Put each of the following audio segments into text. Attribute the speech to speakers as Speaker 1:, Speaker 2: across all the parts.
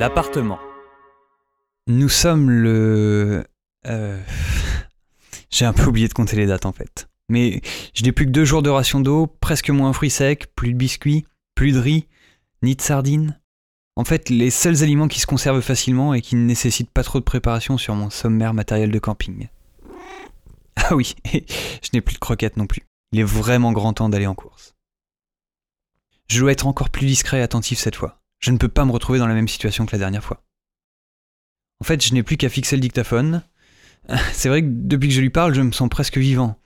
Speaker 1: L'appartement. Nous sommes le... Euh... J'ai un peu oublié de compter les dates en fait. Mais je n'ai plus que deux jours de ration d'eau, presque moins fruits secs, plus de biscuits, plus de riz, ni de sardines. En fait, les seuls aliments qui se conservent facilement et qui ne nécessitent pas trop de préparation sur mon sommaire matériel de camping. Ah oui, je n'ai plus de croquettes non plus. Il est vraiment grand temps d'aller en course. Je dois être encore plus discret et attentif cette fois. Je ne peux pas me retrouver dans la même situation que la dernière fois. En fait, je n'ai plus qu'à fixer le dictaphone. C'est vrai que depuis que je lui parle, je me sens presque vivant.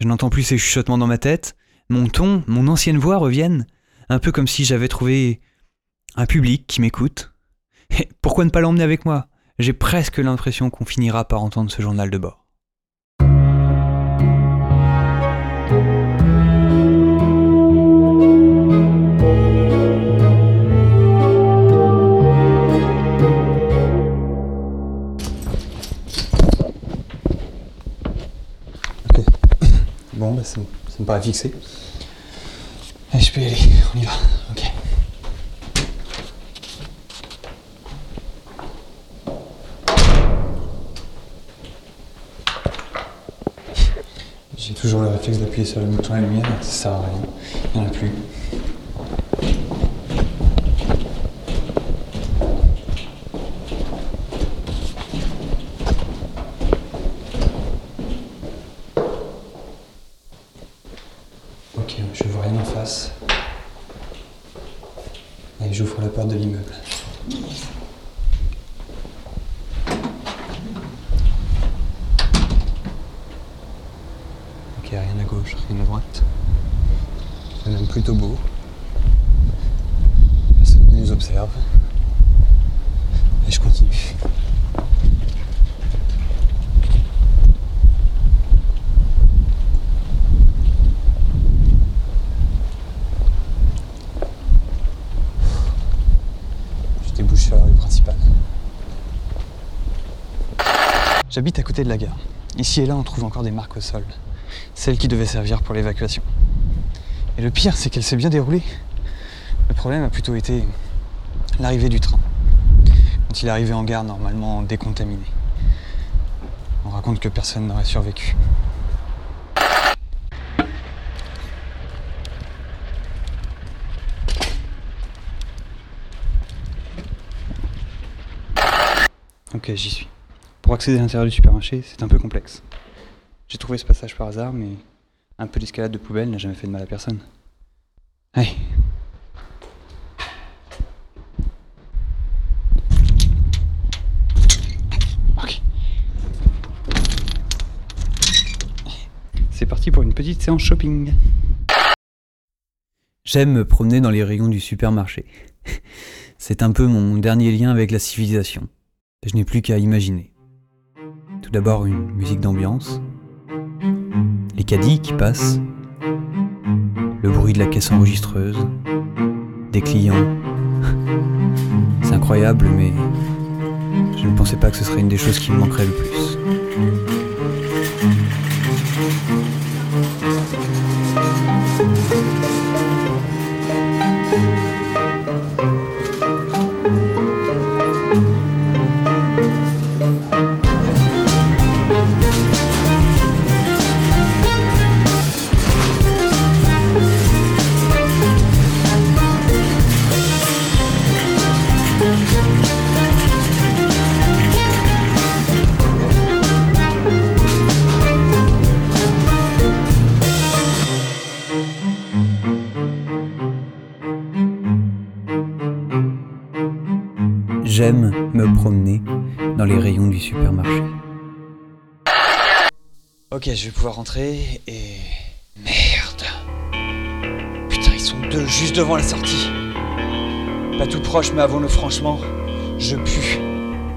Speaker 1: Je n'entends plus ces chuchotements dans ma tête. Mon ton, mon ancienne voix reviennent, un peu comme si j'avais trouvé un public qui m'écoute. Pourquoi ne pas l'emmener avec moi? J'ai presque l'impression qu'on finira par entendre ce journal de bord.
Speaker 2: Bah, ça, me- ça me paraît fixé. Allez, je peux y aller. On y va. Ok. J'ai toujours le réflexe d'appuyer sur le bouton à la lumière, ça sert à rien. Il n'y en a plus. Ok, je face. Allez, j'ouvre la porte de l'immeuble. Ok, rien à gauche, rien à droite. C'est même plutôt beau. Personne ne nous observe. Et je continue. Débouche sur la rue principale. J'habite à côté de la gare. Ici et là, on trouve encore des marques au sol. Celles qui devaient servir pour l'évacuation. Et le pire, c'est qu'elle s'est bien déroulée. Le problème a plutôt été l'arrivée du train. Quand il arrivé en gare, normalement décontaminé. On raconte que personne n'aurait survécu. Ok, j'y suis. Pour accéder à l'intérieur du supermarché, c'est un peu complexe. J'ai trouvé ce passage par hasard, mais un peu d'escalade de poubelle n'a jamais fait de mal à personne. Allez. Ok. C'est parti pour une petite séance shopping.
Speaker 1: J'aime me promener dans les rayons du supermarché. C'est un peu mon dernier lien avec la civilisation. Je n'ai plus qu'à imaginer. Tout d'abord une musique d'ambiance, les caddies qui passent, le bruit de la caisse enregistreuse, des clients. C'est incroyable, mais je ne pensais pas que ce serait une des choses qui me manquerait le plus. J'aime me promener dans les rayons du supermarché.
Speaker 2: Ok, je vais pouvoir rentrer et. Merde Putain, ils sont deux juste devant la sortie. Pas tout proche, mais avouons-le franchement, je pue.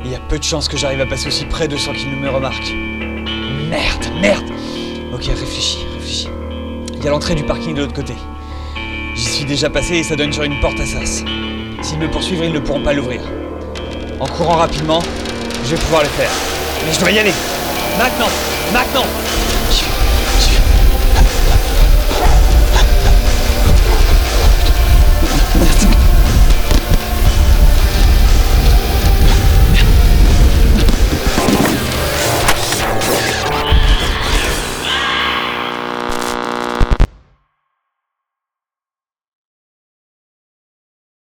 Speaker 2: Il y a peu de chances que j'arrive à passer aussi près d'eux sans qu'ils ne me remarquent. Merde, merde Ok, réfléchis, réfléchis. Il y a l'entrée du parking de l'autre côté. J'y suis déjà passé et ça donne sur une porte à sas. S'ils me poursuivent, ils ne pourront pas l'ouvrir. En courant rapidement, je vais pouvoir le faire. Mais je dois y aller Maintenant Maintenant